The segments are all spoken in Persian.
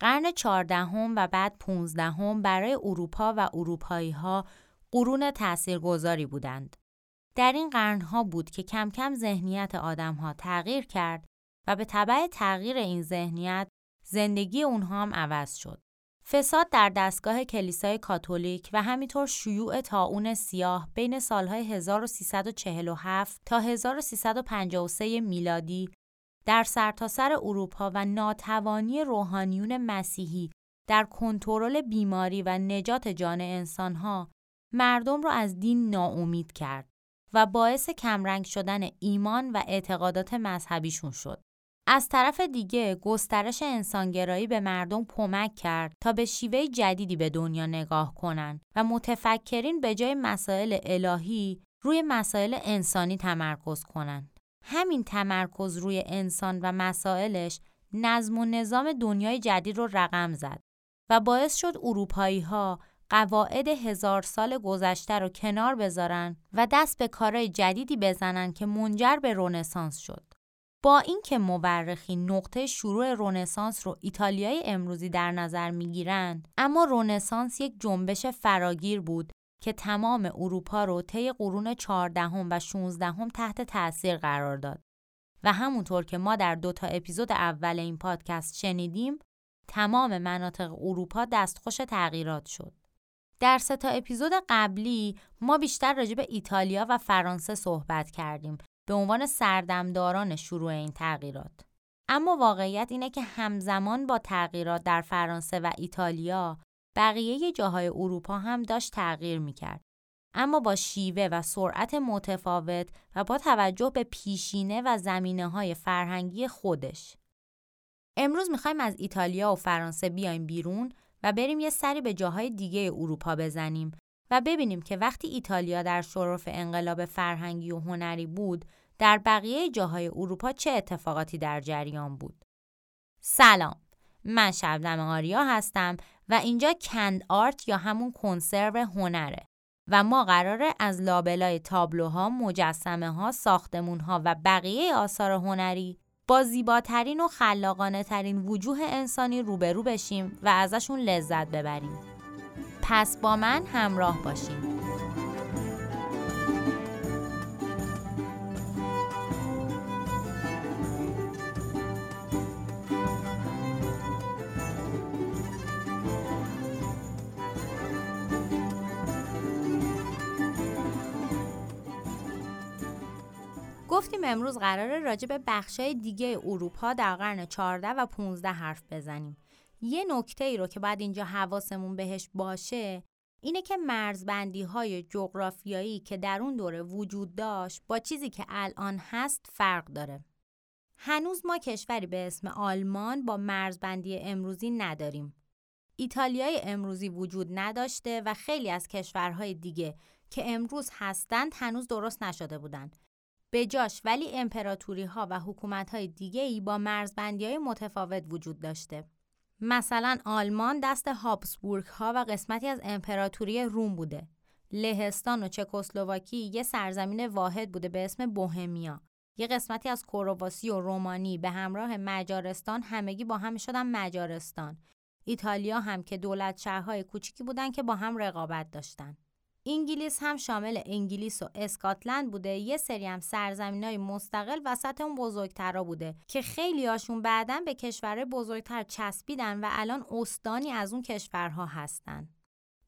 قرن چهاردهم و بعد پونزدهم برای اروپا و اروپایی ها قرون تاثیرگذاری بودند. در این قرنها بود که کم کم ذهنیت آدمها تغییر کرد و به طبع تغییر این ذهنیت زندگی اونها هم عوض شد. فساد در دستگاه کلیسای کاتولیک و همینطور شیوع تاون سیاه بین سالهای 1347 تا 1353 میلادی در سرتاسر سر اروپا و ناتوانی روحانیون مسیحی در کنترل بیماری و نجات جان انسانها مردم را از دین ناامید کرد و باعث کمرنگ شدن ایمان و اعتقادات مذهبیشون شد. از طرف دیگه گسترش انسانگرایی به مردم کمک کرد تا به شیوه جدیدی به دنیا نگاه کنند و متفکرین به جای مسائل الهی روی مسائل انسانی تمرکز کنند. همین تمرکز روی انسان و مسائلش نظم و نظام دنیای جدید رو رقم زد و باعث شد اروپایی ها قواعد هزار سال گذشته رو کنار بذارن و دست به کارهای جدیدی بزنن که منجر به رونسانس شد. با اینکه مورخین نقطه شروع رونسانس رو ایتالیای امروزی در نظر می‌گیرند اما رونسانس یک جنبش فراگیر بود که تمام اروپا رو طی قرون 14 و 16 تحت تاثیر قرار داد و همونطور که ما در دو تا اپیزود اول این پادکست شنیدیم تمام مناطق اروپا دستخوش تغییرات شد. در سه تا اپیزود قبلی ما بیشتر راجع به ایتالیا و فرانسه صحبت کردیم به عنوان سردمداران شروع این تغییرات. اما واقعیت اینه که همزمان با تغییرات در فرانسه و ایتالیا بقیه جاهای اروپا هم داشت تغییر می‌کرد. اما با شیوه و سرعت متفاوت و با توجه به پیشینه و زمینه های فرهنگی خودش. امروز می‌خوایم از ایتالیا و فرانسه بیایم بیرون و بریم یه سری به جاهای دیگه اروپا بزنیم و ببینیم که وقتی ایتالیا در شرف انقلاب فرهنگی و هنری بود در بقیه جاهای اروپا چه اتفاقاتی در جریان بود سلام من شبنم آریا هستم و اینجا کند آرت یا همون کنسرو هنره و ما قراره از لابلای تابلوها، مجسمه ها، ساختمون ها و بقیه آثار هنری با زیباترین و خلاقانه ترین وجوه انسانی روبرو بشیم و ازشون لذت ببریم. پس با من همراه باشیم. گفتیم امروز قراره راجع به بخشای دیگه اروپا در قرن 14 و 15 حرف بزنیم. یه نکته ای رو که باید اینجا حواسمون بهش باشه اینه که مرزبندی های جغرافیایی که در اون دوره وجود داشت با چیزی که الان هست فرق داره. هنوز ما کشوری به اسم آلمان با مرزبندی امروزی نداریم. ایتالیای امروزی وجود نداشته و خیلی از کشورهای دیگه که امروز هستند هنوز درست نشده بودند. به جاش ولی امپراتوری ها و حکومت های دیگه ای با مرزبندی های متفاوت وجود داشته. مثلا آلمان دست هابسبورگ ها و قسمتی از امپراتوری روم بوده. لهستان و چکسلواکی یه سرزمین واحد بوده به اسم بوهمیا. یه قسمتی از کرواسی و رومانی به همراه مجارستان همگی با هم شدن مجارستان. ایتالیا هم که دولت شهرهای کوچیکی بودن که با هم رقابت داشتن. انگلیس هم شامل انگلیس و اسکاتلند بوده. یه سری هم سرزمین های مستقل وسط اون بزرگترا بوده که خیلی هاشون بعدا به کشورهای بزرگتر چسبیدن و الان استانی از اون کشورها هستن.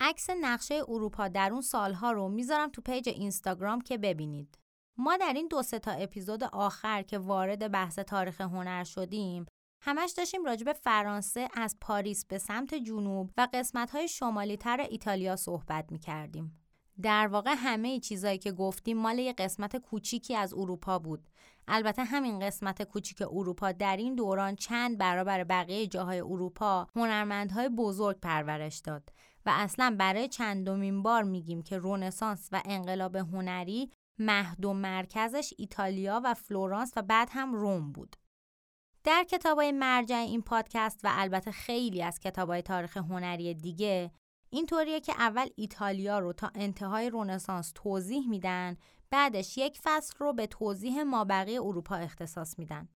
عکس نقشه اروپا در اون سالها رو می‌ذارم تو پیج اینستاگرام که ببینید. ما در این دو سه تا اپیزود آخر که وارد بحث تاریخ هنر شدیم همش داشتیم راجع به فرانسه از پاریس به سمت جنوب و قسمت های شمالی تر ایتالیا صحبت می کردیم. در واقع همه چیزایی که گفتیم مال یه قسمت کوچیکی از اروپا بود. البته همین قسمت کوچیک اروپا در این دوران چند برابر بقیه جاهای اروپا هنرمندهای بزرگ پرورش داد و اصلا برای چندمین بار میگیم که رونسانس و انقلاب هنری مهد و مرکزش ایتالیا و فلورانس و بعد هم روم بود. در کتابای مرجع این پادکست و البته خیلی از کتابای تاریخ هنری دیگه اینطوریه که اول ایتالیا رو تا انتهای رونسانس توضیح میدن بعدش یک فصل رو به توضیح مابقی اروپا اختصاص میدن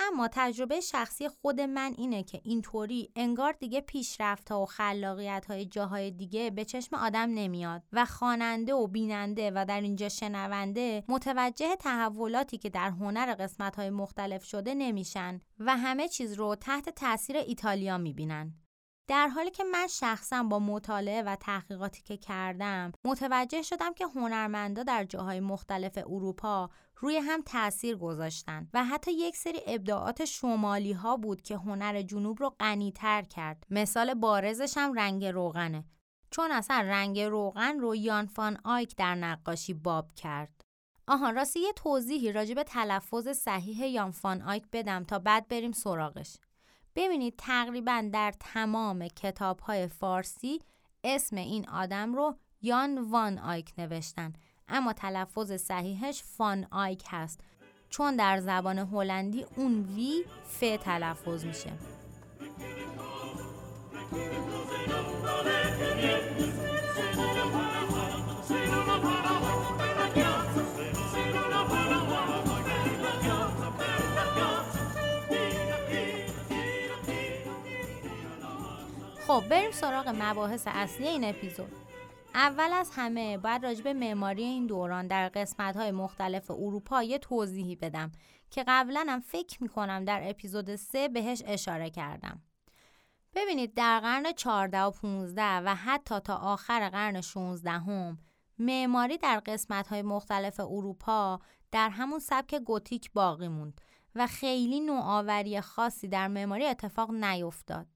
اما تجربه شخصی خود من اینه که اینطوری انگار دیگه پیشرفت ها و خلاقیت های جاهای دیگه به چشم آدم نمیاد و خواننده و بیننده و در اینجا شنونده متوجه تحولاتی که در هنر قسمت های مختلف شده نمیشن و همه چیز رو تحت تاثیر ایتالیا می‌بینن. در حالی که من شخصا با مطالعه و تحقیقاتی که کردم متوجه شدم که هنرمندا در جاهای مختلف اروپا روی هم تاثیر گذاشتن و حتی یک سری ابداعات شمالی ها بود که هنر جنوب رو غنیتر کرد. مثال بارزش هم رنگ روغنه. چون اصلا رنگ روغن رو یان فان آیک در نقاشی باب کرد. آها راستی یه توضیحی راجع به تلفظ صحیح یان فان آیک بدم تا بعد بریم سراغش. ببینید تقریبا در تمام کتاب های فارسی اسم این آدم رو یان وان آیک نوشتن. اما تلفظ صحیحش فان آیک هست. چون در زبان هلندی اون وی ف تلفظ میشه. خب بریم سراغ مباحث اصلی این اپیزود اول از همه باید راجب معماری این دوران در قسمت های مختلف اروپا یه توضیحی بدم که قبلا هم فکر می‌کنم در اپیزود 3 بهش اشاره کردم ببینید در قرن 14 و 15 و حتی تا آخر قرن 16 هم معماری در قسمت های مختلف اروپا در همون سبک گوتیک باقی موند و خیلی نوآوری خاصی در معماری اتفاق نیفتاد.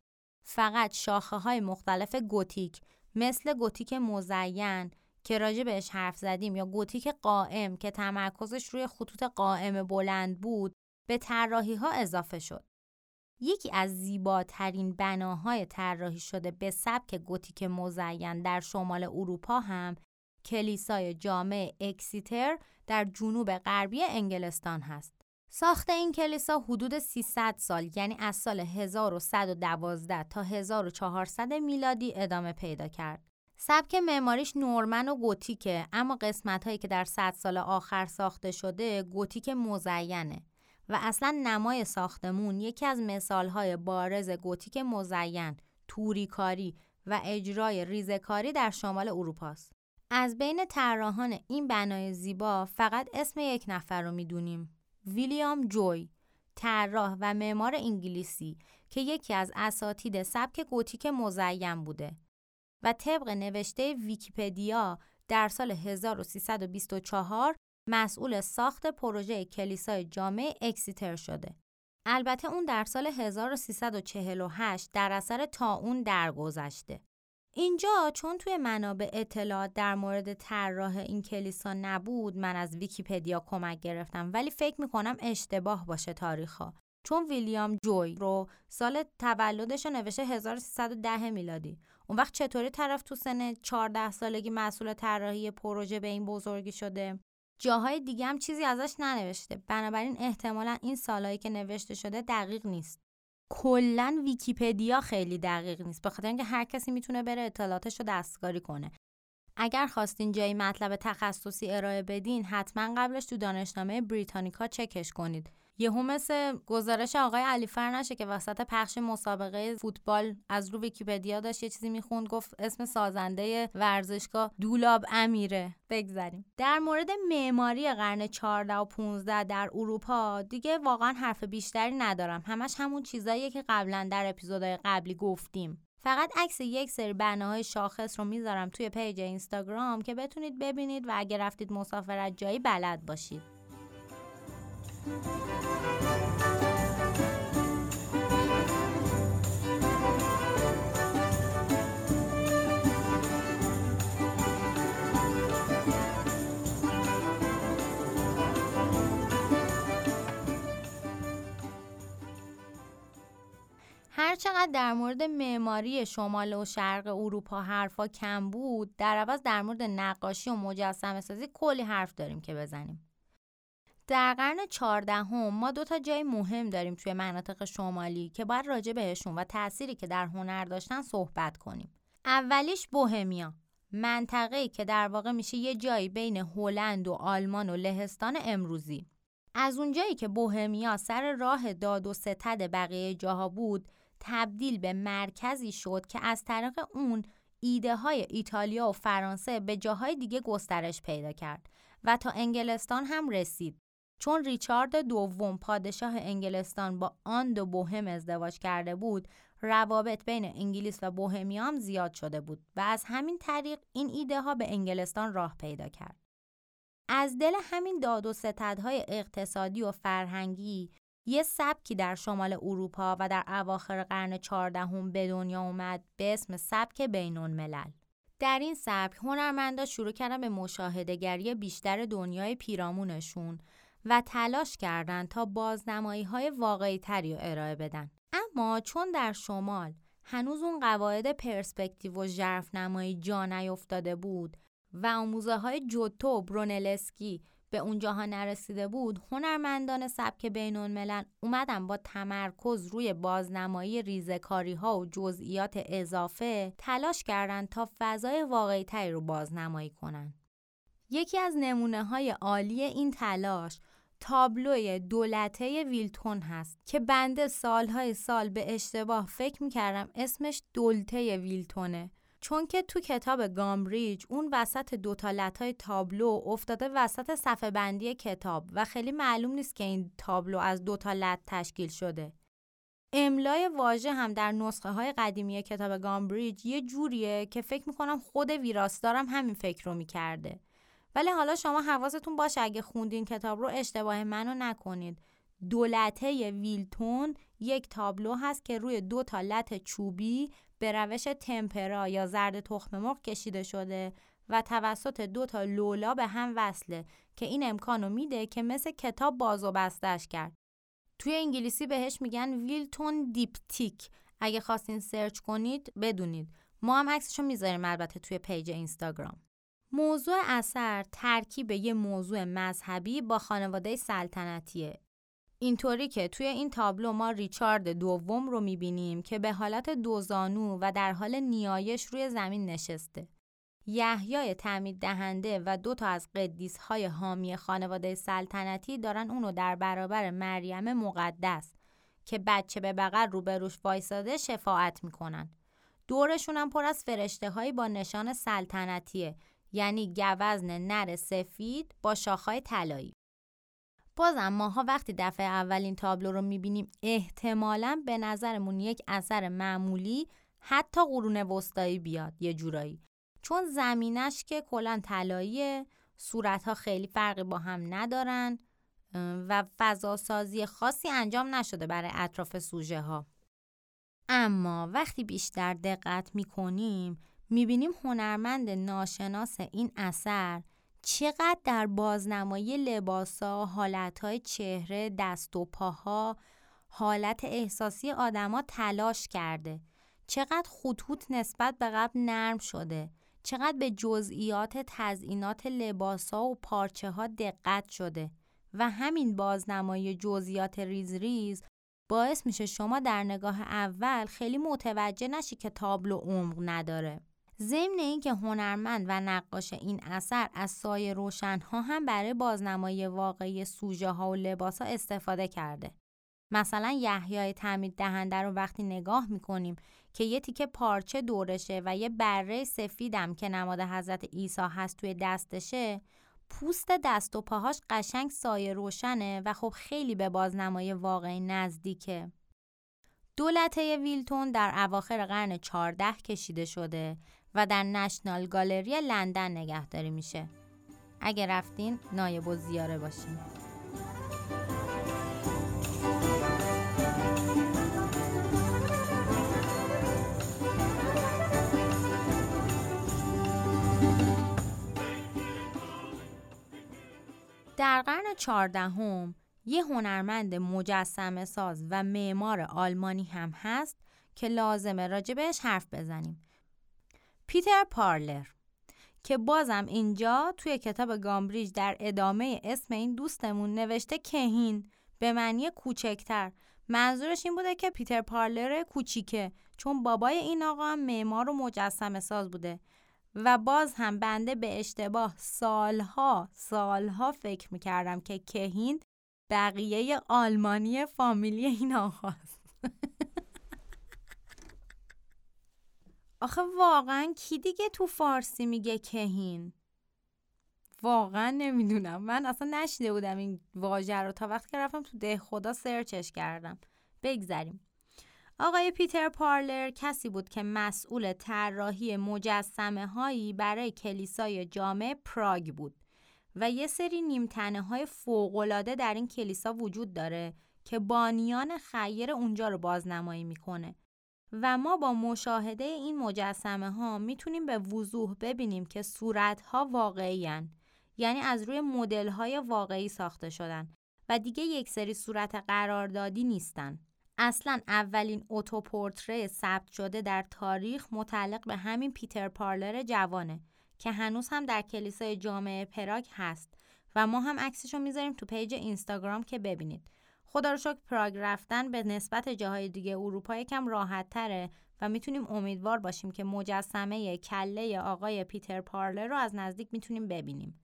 فقط شاخه های مختلف گوتیک مثل گوتیک مزین که راجع بهش حرف زدیم یا گوتیک قائم که تمرکزش روی خطوط قائم بلند بود به طراحی ها اضافه شد. یکی از زیباترین بناهای طراحی شده به سبک گوتیک مزین در شمال اروپا هم کلیسای جامع اکسیتر در جنوب غربی انگلستان هست. ساخت این کلیسا حدود 300 سال یعنی از سال 1112 تا 1400 میلادی ادامه پیدا کرد. سبک معماریش نورمن و گوتیکه اما قسمت هایی که در 100 سال آخر ساخته شده گوتیک مزینه و اصلا نمای ساختمون یکی از مثال های بارز گوتیک مزین، توریکاری و اجرای ریزکاری در شمال اروپاست. از بین طراحان این بنای زیبا فقط اسم یک نفر رو می‌دونیم ویلیام جوی طراح و معمار انگلیسی که یکی از اساتید سبک گوتیک مزین بوده و طبق نوشته ویکیپدیا در سال 1324 مسئول ساخت پروژه کلیسای جامع اکسیتر شده. البته اون در سال 1348 در اثر طاعون درگذشته. اینجا چون توی منابع اطلاعات در مورد طراح این کلیسا نبود من از ویکیپدیا کمک گرفتم. ولی فکر می‌کنم اشتباه باشه تاریخا. چون ویلیام جوی رو سال تولدش رو نوشته 1310 میلادی. اون وقت چطوری طرف تو سن 14 سالگی مسئول طراحی پروژه به این بزرگی شده؟ جاهای دیگه هم چیزی ازش ننوشته. بنابراین احتمالا این سالهایی که نوشته شده دقیق نیست. کلا ویکیپدیا خیلی دقیق نیست به خاطر اینکه هر کسی می‌تونه بره اطلاعاتش رو دستکاری کنه. اگر خواستین جایی مطلب تخصصی ارائه بدین حتما قبلش تو دانشنامه بریتانیکا چکش کنید. یهو مثل گزارش آقای علیفر نشه که وسط پخش مسابقه فوتبال از رو ویکیپدیا داشت یه چیزی می‌خوند گفت اسم سازنده ورزشگاه دولاب امیره. بگذریم در مورد معماری قرن 14 و 15 در اروپا دیگه واقعا حرف بیشتری ندارم. همش همون چیزاییه که قبلا در اپیزودهای قبلی گفتیم. فقط عکس یک سری بناهای شاخص رو می‌ذارم توی پیج اینستاگرام که بتونید ببینید و اگه رفتید مسافرت جایی بلد باشید. هرچقدر در مورد معماری شمال و شرق اروپا حرفا کم بود در عوض در مورد نقاشی و مجسمه سازی کلی حرف داریم که بزنیم. در قرن چهاردهم ما دو تا جای مهم داریم توی مناطق شمالی که باید راجع بهشون و تأثیری که در هنر داشتن صحبت کنیم. اولیش بوهمیا منطقه‌ای که در واقع میشه یه جایی بین هلند و آلمان و لهستان امروزی. از اونجایی که بوهمیا سر راه داد و ستد بقیه جاها بود تبدیل به مرکزی شد که از طریق اون ایده های ایتالیا و فرانسه به جاهای دیگه گسترش پیدا کرد و تا انگلستان هم رسید چون ریچارد دوم پادشاه انگلستان با آند و بوهم ازدواج کرده بود روابط بین انگلیس و بوهمیا هم زیاد شده بود و از همین طریق این ایده ها به انگلستان راه پیدا کرد از دل همین داد و ستدهای اقتصادی و فرهنگی یه سبکی در شمال اروپا و در اواخر قرن چهاردهم به دنیا اومد به اسم سبک بینون ملل. در این سبک هنرمندا شروع کردن به مشاهدهگری بیشتر دنیای پیرامونشون و تلاش کردند تا بازنمایی های واقعی تری رو ارائه بدن. اما چون در شمال هنوز اون قواعد پرسپکتیو و ژرف نمایی جا نیفتاده بود و آموزه های جوتو برونلسکی به اونجاها نرسیده بود هنرمندان سبک بینون ملن اومدن با تمرکز روی بازنمایی ریزکاری ها و جزئیات اضافه تلاش کردند تا فضای واقعی تری رو بازنمایی کنن. یکی از نمونه های عالی این تلاش تابلوی دولته ویلتون هست که بنده سالهای سال به اشتباه فکر می‌کردم اسمش دولته ویلتونه چون که تو کتاب گامبریج اون وسط دو تا لطای تابلو افتاده وسط صفحه بندی کتاب و خیلی معلوم نیست که این تابلو از دو تا لط تشکیل شده. املای واژه هم در نسخه های قدیمی کتاب گامبریج یه جوریه که فکر می‌کنم خود ویراستارم همین فکر رو می‌کرده. ولی حالا شما حواستون باشه اگه خوندین کتاب رو اشتباه منو نکنید. دولته ویلتون یک تابلو هست که روی دو تا لت چوبی به روش تمپرا یا زرد تخم مرغ کشیده شده و توسط دو تا لولا به هم وصله که این امکانو میده که مثل کتاب باز و بستش کرد. توی انگلیسی بهش میگن Wilton Diptych. اگه خواستین search کنید بدونید. ما هم عکسشو می‌ذاریم البته توی پیج اینستاگرام. موضوع اثر ترکیب یه موضوع مذهبی با خانواده سلطنتیه اینطوری که توی این تابلو ما ریچارد دوم رو می‌بینیم که به حالت دوزانو و در حال نیایش روی زمین نشسته. یحیای تعمید دهنده و دو تا از قدیس های حامی خانواده سلطنتی دارن اونو در برابر مریم مقدس که بچه به بغل روبروش وایساده شفاعت می‌کنن. دورشون هم پر از فرشته هایی با نشان سلطنتیه یعنی گوزن نر سفید با شاخهای طلایی. بازم ماها وقتی دفعه اول این تابلو رو می‌بینیم احتمالا به نظرمون یک اثر معمولی حتی قرون وسطایی بیاد یه جورایی چون زمینش که کلا طلاییه صورتها خیلی فرقی با هم ندارن و فضاسازی خاصی انجام نشده برای اطراف سوژه ها اما وقتی بیشتر دقت می‌کنیم می‌بینیم هنرمند ناشناس این اثر چقدر در بازنمایی لباسا، حالتهای چهره، دست و پاها، حالت احساسی آدما تلاش کرده. چقدر خطوط نسبت به قبل نرم شده. چقدر به جزئیات تزئینات لباسا و پارچه ها دقت شده و همین بازنمایی جزئیات ریز ریز باعث میشه شما در نگاه اول خیلی متوجه نشی که تابلو عمق نداره. ضمن اینکه هنرمند و نقاش این اثر از سایه روشنها هم برای بازنمایی واقعی سوژه ها و لباس ها استفاده کرده. مثلا یحیای تعمید دهنده رو وقتی نگاه می‌کنیم که یه تیکه پارچه دورشه و یه بره سفیدم که نماد حضرت عیسی هست توی دستشه پوست دست و پاهاش قشنگ سایه روشنه و خب خیلی به بازنمای واقعی نزدیکه. دولته ویلتون در اواخر قرن 14 کشیده شده و در نشنال گالری لندن نگهداری میشه. اگه رفتین نایب و زیاره باشین. در قرن چهاردهم یه هنرمند مجسمه ساز و معمار آلمانی هم هست که لازمه راجبش حرف بزنیم پیتر پارلر که بازم اینجا توی کتاب گامبریج در ادامه اسم این دوستمون نوشته کهین به معنی کوچکتر. منظورش این بوده که پیتر پارلر کوچیکه چون بابای این آقا هم معمار و مجسم ساز بوده و باز هم بنده به اشتباه سالها سالها فکر می‌کردم که کهین بقیه آلمانی فامیلی این آقاست. آخه واقعا کی دیگه تو فارسی میگه کهین؟ واقعا نمی‌دونم. من اصلا نشیده بودم این واژه رو تا وقتی که رفتم تو ده خدا سرچش کردم. بگذریم. آقای پیتر پارلر کسی بود که مسئول طراحی مجسمه هایی برای کلیسای جامع پراگ بود و یه سری نیمتنه های فوقلاده در این کلیسا وجود داره که بانیان خیر اونجا رو بازنمایی می‌کنه. و ما با مشاهده این مجسمه ها می‌تونیم به وضوح ببینیم که صورت ها واقعی یعنی از روی مدل های واقعی ساخته شدن و دیگه یک سری صورت قراردادی نیستن. اصلا اولین اتوپورتره ثبت شده در تاریخ متعلق به همین پیتر پارلر جوانه که هنوز هم در کلیسای جامعه پراگ هست و ما هم عکسشو می‌ذاریم تو پیج اینستاگرام که ببینید. خدا رو شکر پراگ رفتن به نسبت جاهای دیگه اروپا یکم راحت تره و می‌تونیم امیدوار باشیم که مجسمه کله آقای پیتر پارلر رو از نزدیک می‌تونیم ببینیم.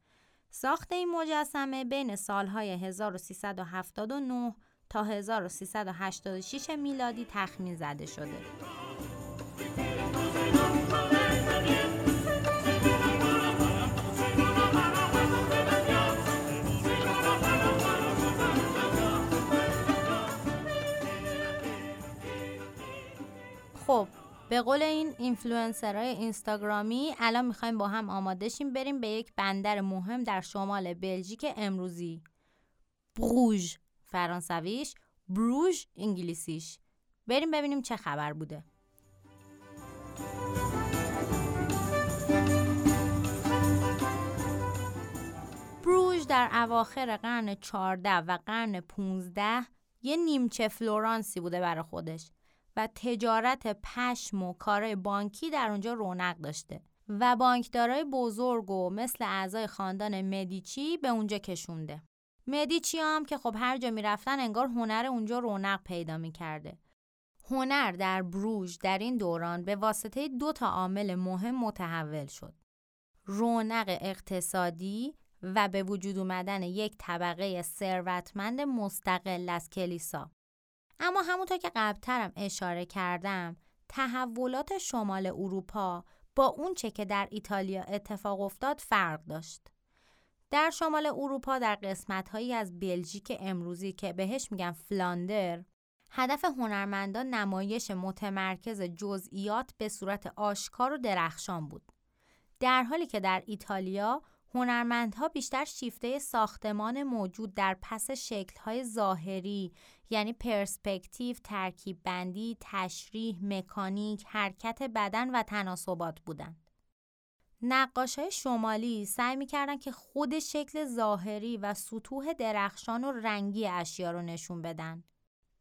ساخت این مجسمه بین سالهای 1379 تا 1386 میلادی تخمین زده شده. به قول این اینفلوئنسرهای اینستاگرامی الان می‌خوایم با هم آماده شیم بریم به یک بندر مهم در شمال بلژیک امروزی. بروژ فرانسویش. بروژ انگلیسیش. بریم ببینیم چه خبر بوده. بروژ در اواخر قرن 14 و قرن 15 یه نیمچه فلورانسی بوده برای خودش. و تجارت پشم و کارهای بانکی در اونجا رونق داشته و بانکدارای بزرگ و مثل اعضای خاندان مدیچی به اونجا کشونده. مدیچی هم که خب هر جا می‌رفتن انگار هنر اونجا رونق پیدا می‌کرده. هنر در بروژ در این دوران به واسطه دو تا عامل مهم متحول شد. رونق اقتصادی و به وجود اومدن یک طبقه ثروتمند مستقل از کلیسا. اما همونطور که قبلترم اشاره کردم تحولات شمال اروپا با اون چه که در ایتالیا اتفاق افتاد فرق داشت. در شمال اروپا در قسمت هایی از بلژیک امروزی که بهش میگن فلاندر هدف هنرمندان نمایش متمرکز جزئیات به صورت آشکار و درخشان بود. در حالی که در ایتالیا هنرمندها بیشتر شیفته ساختمان موجود در پس شکلهای ظاهری یعنی پرسپکتیو، ترکیب بندی، تشریح، مکانیک، حرکت بدن و تناسبات بودند. نقاش های شمالی سعی می‌کردن که خود شکل ظاهری و سطوح درخشان و رنگی اشیا رو نشون بدن.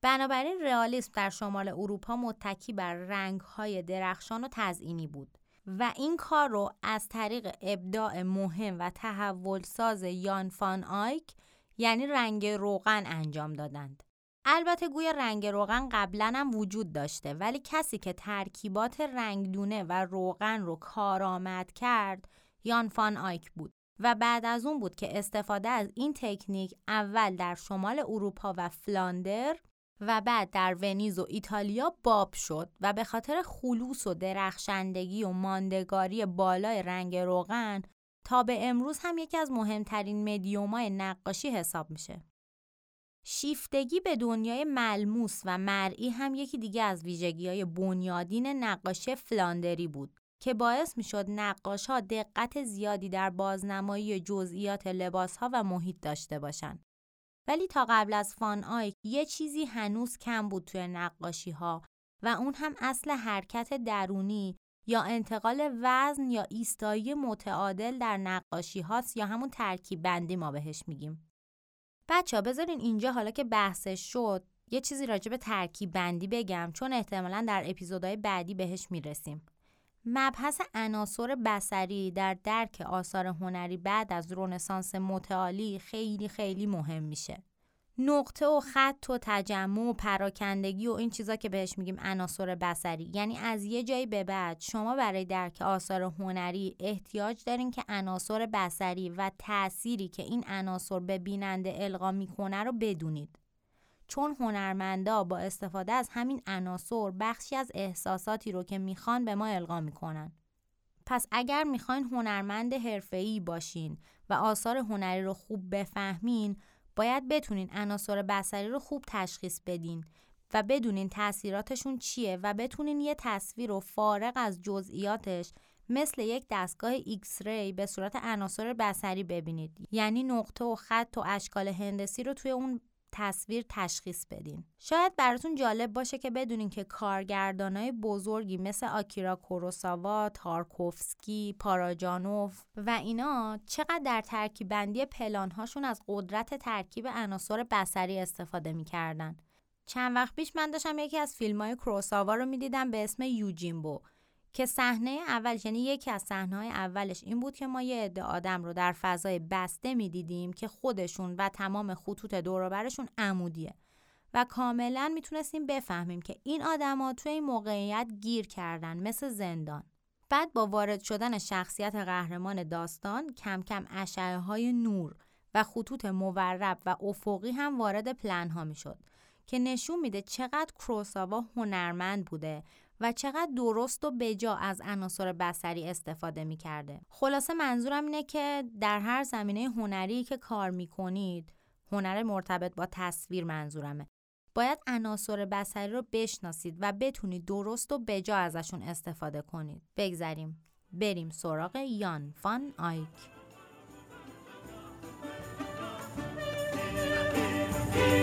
بنابراین رئالیسم در شمال اروپا متکی بر رنگهای درخشان و تزئینی بود. و این کار رو از طریق ابداع مهم و تحول ساز یان فان آیک یعنی رنگ روغن انجام دادند. البته گویا رنگ روغن قبلا هم وجود داشته ولی کسی که ترکیبات رنگدونه و روغن رو کارآمد کرد یان فان آیک بود و بعد از اون بود که استفاده از این تکنیک اول در شمال اروپا و فلاندر و بعد در ونیز و ایتالیا باب شد و به خاطر خلوص و درخشندگی و ماندگاری بالای رنگ روغن تا به امروز هم یکی از مهمترین مدیومای نقاشی حساب میشه. شیفتگی به دنیای ملموس و مرئی هم یکی دیگه از ویژگی های بنیادین نقاشی فلاندری بود که باعث می شد نقاش ها دقت زیادی در بازنمایی جزئیات لباس ها و محیط داشته باشند. ولی تا قبل از فان آیک یه چیزی هنوز کم بود توی نقاشی ها و اون هم اصل حرکت درونی یا انتقال وزن یا ایستایی متعادل در نقاشی هاست یا همون ترکیب بندی ما بهش میگیم. بچه ها بذارین اینجا حالا که بحثش شد یه چیزی راجع به ترکیب بندی بگم چون احتمالا در اپیزودهای بعدی بهش می‌رسیم. مبحث عناصر بسری در درک آثار هنری بعد از رونسانس متعالی خیلی خیلی مهم میشه. نقطه و خط و تجمع و پراکندگی و این چیزا که بهش میگیم عناصر بسری یعنی از یه جایی به بعد شما برای درک آثار هنری احتیاج دارین که عناصر بسری و تأثیری که این عناصر به بیننده القا می‌کنه رو بدونید. چون هنرمندا با استفاده از همین عناصر بخشی از احساساتی رو که می‌خوان به ما القا می‌کنن. پس اگر می‌خواین هنرمند حرفه‌ای باشین و آثار هنری رو خوب بفهمین باید بتونین عناصر بصری رو خوب تشخیص بدین و بدونین تاثیراتشون چیه و بتونین یه تصویر رو فارغ از جزئیاتش مثل یک دستگاه X-ray به صورت عناصر بصری ببینید. یعنی نقطه و خط و اشکال هندسی رو توی اون تصویر تشخیص بدین. شاید براتون جالب باشه که بدونین که کارگردانای بزرگی مثل آکیرا کوروساوا، تارکوفسکی، پاراجانوف و اینا چقدر در ترکیب بندی پلانهاشون از قدرت ترکیب عناصر بصری استفاده می‌کردن. چند وقت پیش من داشتم یکی از فیلم های کروساوا رو می‌دیدم به اسم یوجینبو که صحنه اولش یعنی یکی از صحنه اولش این بود که ما یه عده آدم رو در فضای بسته می‌دیدیم که خودشون و تمام خطوط دوروبرشون عمودیه و کاملا می‌تونستیم بفهمیم که این آدما توی این موقعیت گیر کردن مثل زندان. بعد با وارد شدن شخصیت قهرمان داستان کم کم اشعه های نور و خطوط مورب و افقی هم وارد پلن ها می شد که نشون میده چقدر کروساوا هنرمند بوده و چقدر درست و بجا از عناصر بسری استفاده می کرده. خلاصه منظورم اینه که در هر زمینه هنری که کار می کنید هنر مرتبط با تصویر منظورمه باید عناصر بسری رو بشناسید و بتونید درست و بجا ازشون استفاده کنید. بگذریم بریم سراغ یان فان آیک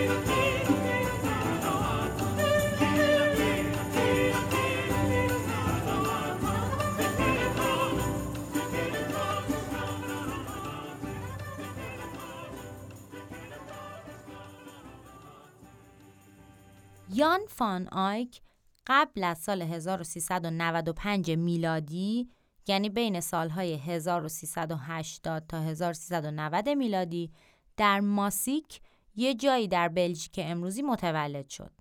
یان فان آیک قبل از سال 1395 میلادی یعنی بین سالهای 1380 تا 1390 میلادی در ماسیک یه جایی در بلژیک امروزی متولد شد.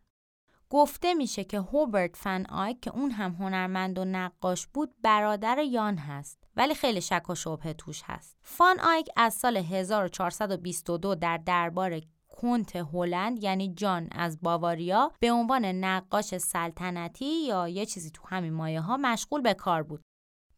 گفته میشه که هوبرت فن آیک که اون هم هنرمند و نقاش بود برادر یان هست ولی خیلی شک و شبه توش هست. فان آیک از سال 1422 در دربار کنت هلند یعنی جان از باواریا به عنوان نقاش سلطنتی یا یه چیزی تو همین مایه ها مشغول به کار بود.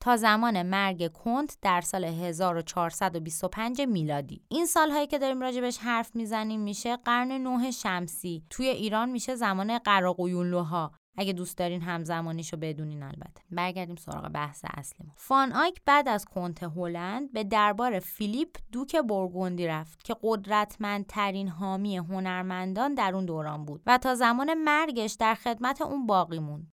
تا زمان مرگ کنت در سال 1425 میلادی. این سالهایی که داریم راجبش حرف می‌زنیم میشه قرن نوح شمسی. توی ایران میشه زمان قراقویونلوها اگه دوست دارین همزمانیشو بدونین البته. برگردیم سراغ بحث اصلی فان آیک بعد از کنت هلند به دربار فیلیپ دوک برگوندی رفت که قدرتمندترین حامی هنرمندان در اون دوران بود و تا زمان مرگش در خدمت اون باقی موند.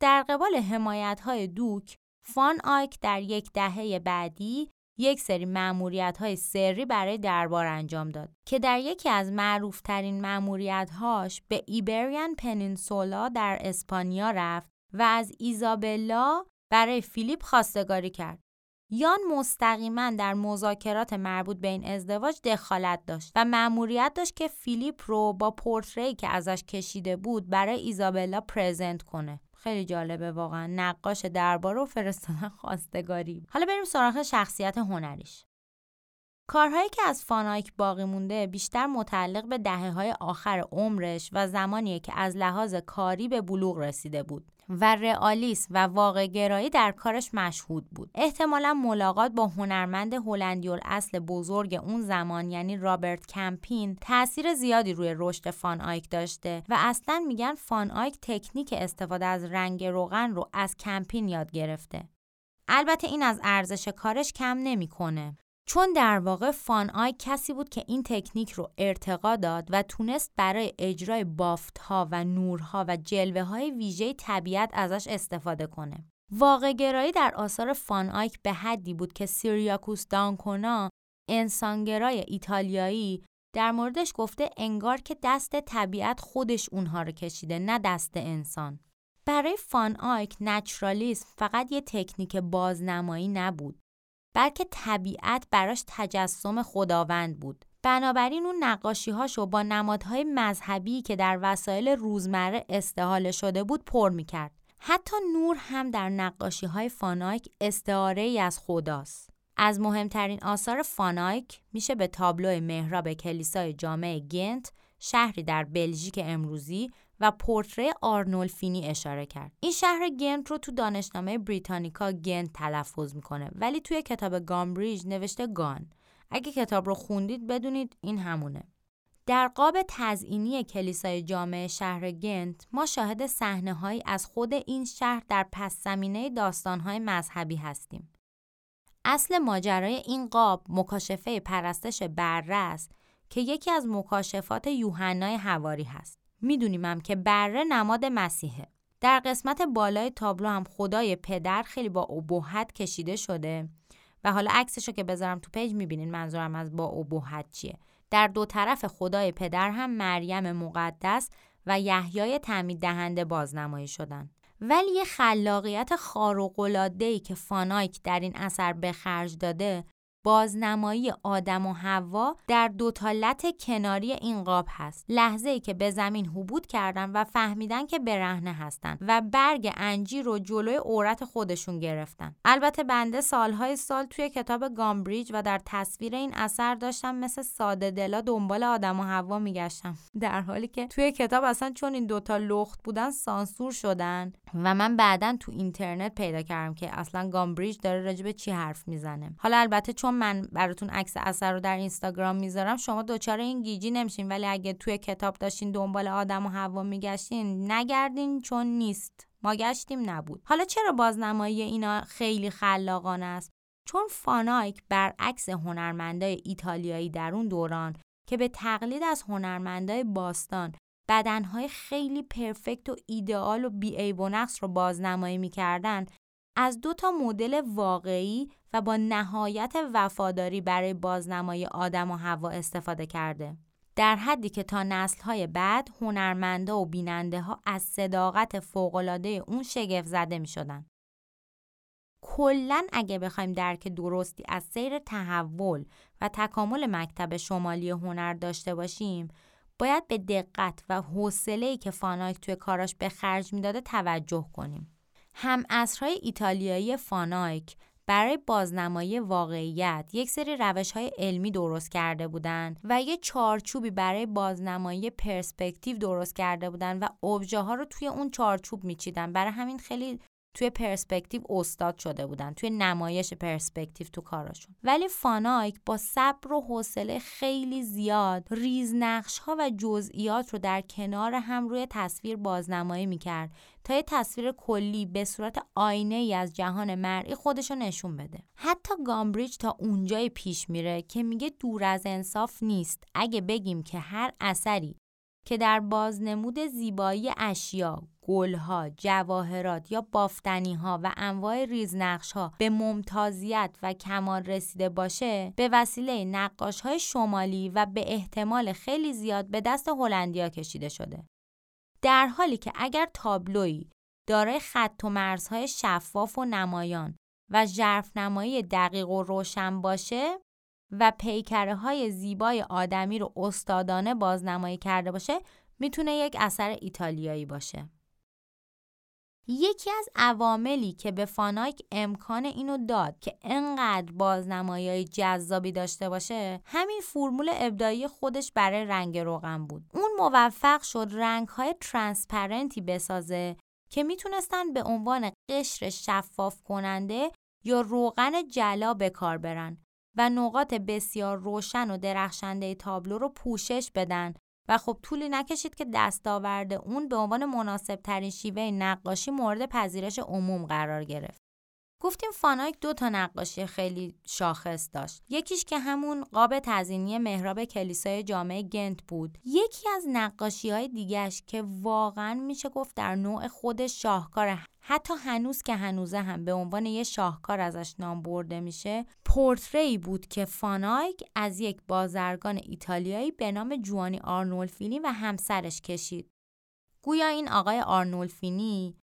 در قبال حمایت های دوک فان آیک در یک دهه بعدی یک سری مأموریت های سری برای دربار انجام داد که در یکی از معروفترین مأموریت هاش به Iberian Peninsula در اسپانیا رفت و از ایزابلا برای فیلیپ خواستگاری کرد. یان مستقیما در مذاکرات مربوط به این ازدواج دخالت داشت و مأموریت داشت که فیلیپ رو با پرتره‌ای که ازش کشیده بود برای ایزابلا present کنه. خیلی جالبه واقعا. نقاش دربار رو فرستادن خواستگاری. حالا بریم سراغ شخصیت هنریش. کارهایی که از فان آیک باقی مونده بیشتر متعلق به دهه های آخر عمرش و زمانیه که از لحاظ کاری به بلوغ رسیده بود. و رئالیسم و واقع گرایی در کارش مشهود بود. احتمالا ملاقات با هنرمند هلندی اصل بزرگ اون زمان یعنی رابرت کمپین تاثیر زیادی روی رشد فان آیک داشته و اصلا میگن فان آیک تکنیک استفاده از رنگ روغن رو از کمپین یاد گرفته. البته این از ارزش کارش کم نمی‌کنه. چون در واقع فان آی کسی بود که این تکنیک رو ارتقا داد و تونست برای اجرای بافت ها و نورها و جلوه های ویژه طبیعت ازش استفاده کنه. واقع گرایی در آثار فان آیک به حدی بود که سیریاکوس دانکونا انسانگرای ایتالیایی در موردش گفته انگار که دست طبیعت خودش اونها رو کشیده نه دست انسان. برای فان آیک naturalism فقط یه تکنیک بازنمایی نبود بلکه طبیعت براش تجسم خداوند بود بنابراین اون نقاشی هاشو با نمادهای مذهبی که در وسایل روزمره استحاله شده بود پر می‌کرد. حتی نور هم در نقاشی های فان آیک استعاره ای از خداست. از مهمترین آثار فان آیک میشه به تابلو محراب کلیسای جامع گنت شهری در بلژیک امروزی و پرتره آرنولفینی اشاره کرد. این شهر گنت رو تو دانشنامه بریتانیکا گنت تلفظ می‌کنه ولی توی کتاب گامبریچ نوشته گان. اگه کتاب رو خوندید بدونید این همونه. در قاب تزئینی کلیسای جامع شهر گنت ما شاهد صحنه‌ای از خود این شهر در پس زمینه داستانهای مذهبی هستیم. اصل ماجرای این قاب مکاشفه پرستش بره است که یکی از مکاشفات یوحنای حواری هست. می‌دونیم هم که بره نماد مسیحه. در قسمت بالای تابلو هم خدای پدر خیلی با ابهت کشیده شده و حالا عکسش رو که بذارم تو پیج می‌بینین منظورم از با ابهت چیه. در دو طرف خدای پدر هم مریم مقدس و یحیای تعمید دهنده بازنمایی شدن. ولی یه خلاقیت خارق‌العاده‌ای که فان آیک در این اثر به خرج داده بازنمایی آدم و حوا در دو لت کناری این قاب هست. لحظه ای که به زمین هبوط کردن و فهمیدن که برهنه هستن و برگ انجیر رو جلوی عورت خودشون گرفتن. البته بنده سالهای سال توی کتاب گامبریچ و در تصویر این اثر داشتم مثل ساده دلا دنبال آدم و حوا میگشتم. در حالی که توی کتاب اصلا چون این دوتا لخت بودن سانسور شدن و من بعدا تو اینترنت پیدا کردم که اصلا گامبریچ داره راجع به چی حرف می‌زنه. حالا البته چون من براتون عکس اثر رو در اینستاگرام می‌ذارم شما دچار این گیجی نمیشین. ولی اگه توی کتاب داشتین دنبال آدم و حوا میگشتین نگردین چون نیست. ما گشتیم نبود. حالا چرا بازنمایی اینا خیلی خلاقانه است؟ چون فانایک برعکس هنرمندای ایتالیایی در اون دوران که به تقلید از هنرمندای باستان بدنهای خیلی پرفکت و ایدئال و بیعیب و نقص رو بازنمایی می‌کردن از دو تا مدل واقعی و با نهایت وفاداری برای بازنمای آدم و هوا استفاده کرده. در حدی که تا نسلهای بعد هنرمنده و بیننده ها از صداقت فوقالعاده اون شگفت زده می شدن. کلا اگه بخوایم درک درستی از سیر تحول و تکامل مکتب شمالی هنر داشته باشیم باید به دقت و حوصله‌ای که فان آیک توی کاراش به خرج می‌داده توجه کنیم. هم ایتالیایی فان آیک برای بازنمایی واقعیت یک سری روش های علمی درست کرده بودند و یه چارچوبی برای بازنمایی پرسپکتیو درست کرده بودن و ابژه ها رو توی اون چارچوب میچیدن. برای همین خیلی توی پرسپکتیو استاد شده بودن توی نمایش پرسپکتیو تو کاراشون. ولی فان آیک با صبر و حوصله خیلی زیاد ریزنقش ها و جزئیات رو در کنار هم روی تصویر بازنمایی می‌کرد تا یه تصویر کلی به صورت آینه ای از جهان مرئی خودشو نشون بده. حتی گامبریج تا اونجای پیش میره که میگه دور از انصاف نیست. اگه بگیم که هر اثری که در بازنمود زیبایی اشیا، گلها، جواهرات یا بافتنیها و انواع ریزنقشها به ممتازیت و کمال رسیده باشه به وسیله نقاش های شمالی و به احتمال خیلی زیاد به دست هلندیا کشیده شده. در حالی که اگر تابلویی دارای خط و مرزهای شفاف و نمایان و ژرف نمایی دقیق و روشن باشه و پیکره های زیبای آدمی رو استادانه بازنمایی کرده باشه می‌تونه یک اثر ایتالیایی باشه. یکی از عواملی که به فان آیک امکان اینو داد که انقدر بازنمایی جذابی داشته باشه همین فرمول ابداعی خودش برای رنگ روغن بود اون موفق شد رنگ های transparent ی بسازه که می‌تونستن به عنوان قشر شفاف کننده یا روغن جلا به کار برن و نقاط بسیار روشن و درخشنده تابلو رو پوشش بدن و خب طولی نکشید که دستاورد اون به عنوان مناسب ترین شیوه نقاشی مورد پذیرش عموم قرار گرفت. گفتیم فان آیک دو تا نقاشی خیلی شاخص داشت. یکیش که همون قاب تزئینی محراب کلیسای جامعه گنت بود. یکی از نقاشی های دیگهش که واقعا میشه گفت در نوع خودش شاهکار حتی هنوز که هنوزه هم به عنوان یه شاهکار ازش نام برده میشه پرتره‌ای بود که فان آیک از یک بازرگان ایتالیایی به نام جووانی آرنولفینی و همسرش کشید گویا این آقای آرنولفینی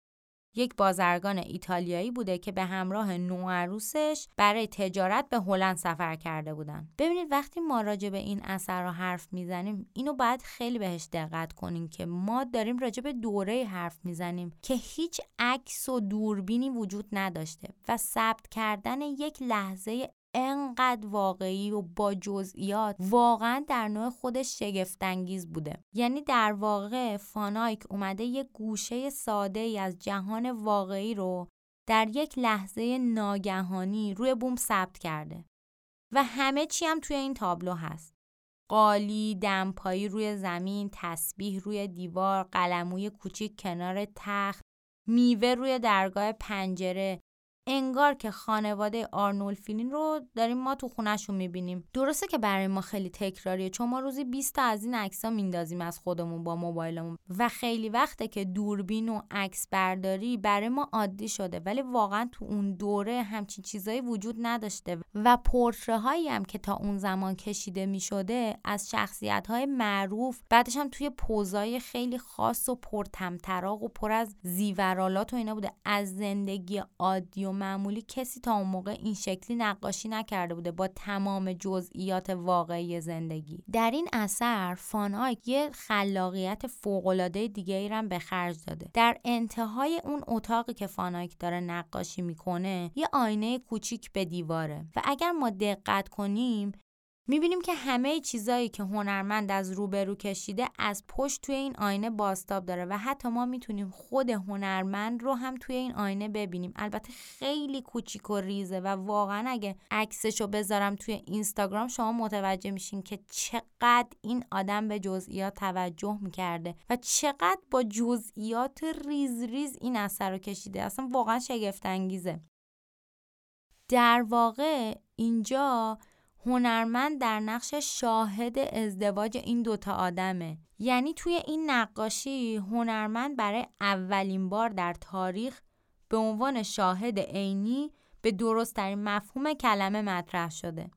یک بازرگان ایتالیایی بوده که به همراه نوعروسش برای تجارت به هلند سفر کرده بودن ببینید وقتی ما راجع به این اثر رو حرف می‌زنیم اینو باید خیلی بهش دقت کنیم که ما داریم راجع به دوره حرف می‌زنیم که هیچ عکس و دوربینی وجود نداشته و ثبت کردن یک لحظه انقدر واقعی و با جزئیات واقعا در نوع خودش شگفتانگیز بوده. یعنی در واقع فانایک اومده یک گوشه ساده ای از جهان واقعی رو در یک لحظه ناگهانی روی بوم ثبت کرده و همه چی هم توی این تابلو هست. قالی، دمپایی روی زمین، تسبیح روی دیوار، قلموی کوچیک کنار تخت، میوه روی درگاه پنجره، انگار که خانواده آرنولفینین رو داریم ما تو خونهشون می‌بینیم. درسته که برای ما خیلی تکراریه. چون ما روزی 20 تا از این عکس ها میندازیم از خودمون با موبایلمون. و خیلی وقته که دوربین و عکس برداری برای ما عادی شده. ولی واقعا تو اون دوره همچین چیزایی وجود نداشته. و پورتره هایی هم که تا اون زمان کشیده می‌شده از شخصیت های معروف بعدش هم توی پوزای خیلی خاص و پرتمطراق و پر از زیورالات و اینا بوده. از زندگی عادی و معمولی کسی تا اون موقع این شکلی نقاشی نکرده بوده با تمام جزئیات واقعی زندگی. در این اثر فانایک یه خلاقیت فوقالعاده دیگه ای به خرج داده. در انتهای اون اتاقی که فان آیک داره نقاشی می‌کنه یه آینه کوچیک به دیواره. و اگر ما دقت کنیم می‌بینیم که همه چیزایی که هنرمند از روبرو کشیده از پشت توی این آینه بازتاب داره و حتی ما می‌تونیم خود هنرمند رو هم توی این آینه ببینیم. البته خیلی کوچیک و ریزه و واقعا اگه عکسش رو بذارم توی اینستاگرام شما متوجه میشین که چقدر این آدم به جزئیات توجه می‌کرده و چقدر با جزئیات ریز ریز این اثر رو کشیده. اصلا واقعا شگفت انگیزه در واقع اینجا هنرمند در نقش شاهد ازدواج این دوتا آدمه. یعنی توی این نقاشی هنرمند برای اولین بار در تاریخ به عنوان شاهد عینی به درستترین مفهوم کلمه مطرح شده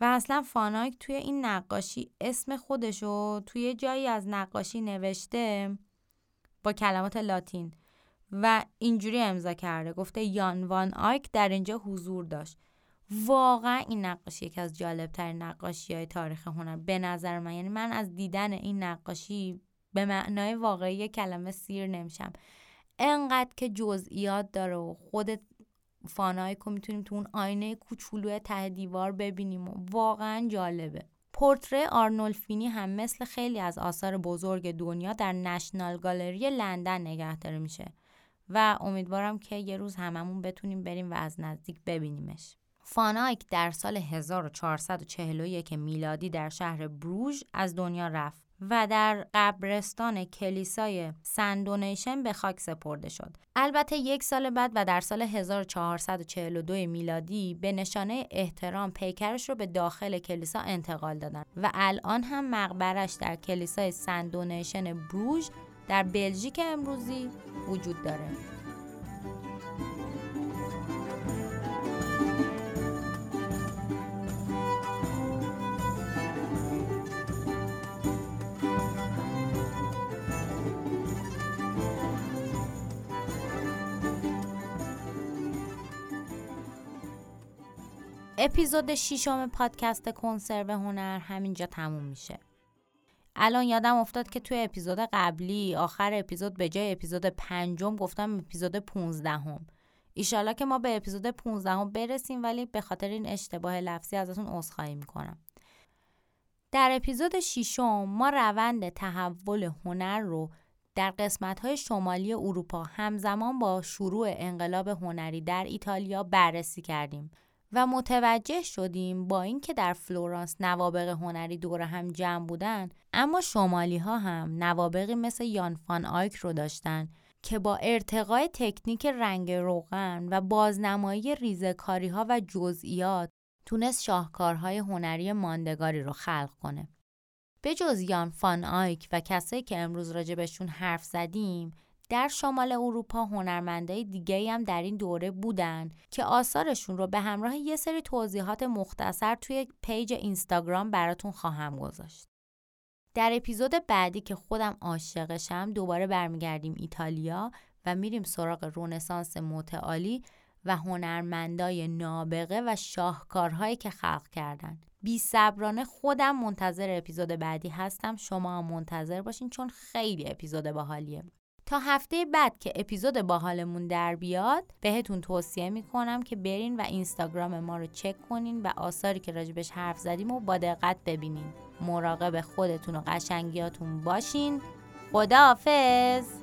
و اصلا فانایک توی این نقاشی اسم خودشو توی جایی از نقاشی نوشته با کلمات لاتین و اینجوری امضا کرده. گفته یان فان آیک در اینجا حضور داشت. واقعا این نقاشی یکی از جالب ترین نقاشی های تاریخ هنر. به نظر من یعنی من از دیدن این نقاشی به معنای واقعی کلمه سیر نمیشم. انقدر که جزئیات داره و خود فان آیکو می‌تونیم تو اون آینه کوچولو ته دیوار ببینیم و واقعا جالبه. پرتره‌ی آرنولفینی هم مثل خیلی از آثار بزرگ دنیا در نشنال گالری لندن نگهداری میشه. و امیدوارم که یه روز هممون بتونیم بریم و از نزدیک ببینیمش. فان آیک در سال 1441 میلادی در شهر بروژ از دنیا رفت و در قبرستان کلیسای سن دونیشن به خاک سپرده شد. البته یک سال بعد و در سال 1442 میلادی به نشانه احترام پیکرش رو به داخل کلیسا انتقال دادن و الان هم مقبرش در کلیسای سن دونیشن بروژ در بلژیک امروزی وجود داره. اپیزود ششم پادکست کنسرو هنر همینجا تموم میشه. الان یادم افتاد که توی اپیزود قبلی آخر اپیزود به جای اپیزود پنجم گفتم اپیزود پونزدهم. ایشالا که ما به اپیزود پونزدهم برسیم ولی به خاطر این اشتباه لفظی ازتون عذرخواهی می‌کنم. در اپیزود ششم ما روند تحول هنر رو در قسمت شمالی اروپا همزمان با شروع انقلاب هنری در ایتالیا بررسی کردیم. و متوجه شدیم با اینکه در فلورانس نوابق هنری دور هم جمع بودن اما شمالی ها هم نوابقی مثل یان فان آیک رو داشتن که با ارتقای تکنیک رنگ روغن و بازنمایی ریزکاری ها و جزئیات تونست شاهکارهای هنری ماندگاری رو خلق کنه. به جز یان فان آیک و کسایی که امروز راجع بهشون حرف زدیم در شمال اروپا هنرمندای دیگه هم در این دوره بودن که آثارشون رو به همراه یه سری توضیحات مختصر توی page اینستاگرام براتون خواهم گذاشت. در اپیزود بعدی که خودم عاشقشم دوباره برمیگردیم ایتالیا و میریم سراغ رونسانس متعالی و هنرمندای نابغه و شاهکارهایی که خلق کردن. بی صبرانه خودم منتظر اپیزود بعدی هستم. شما هم منتظر باشین چون خیلی اپیزود باحالیه. تا هفته بعد که اپیزود باحالمون در بیاد بهتون توصیه می‌کنم که برین و اینستاگرام ما رو چک کنین و آثاری که راجبش حرف زدیم و با دقت ببینین. مراقب خودتون و قشنگیاتون باشین. خداحافظ!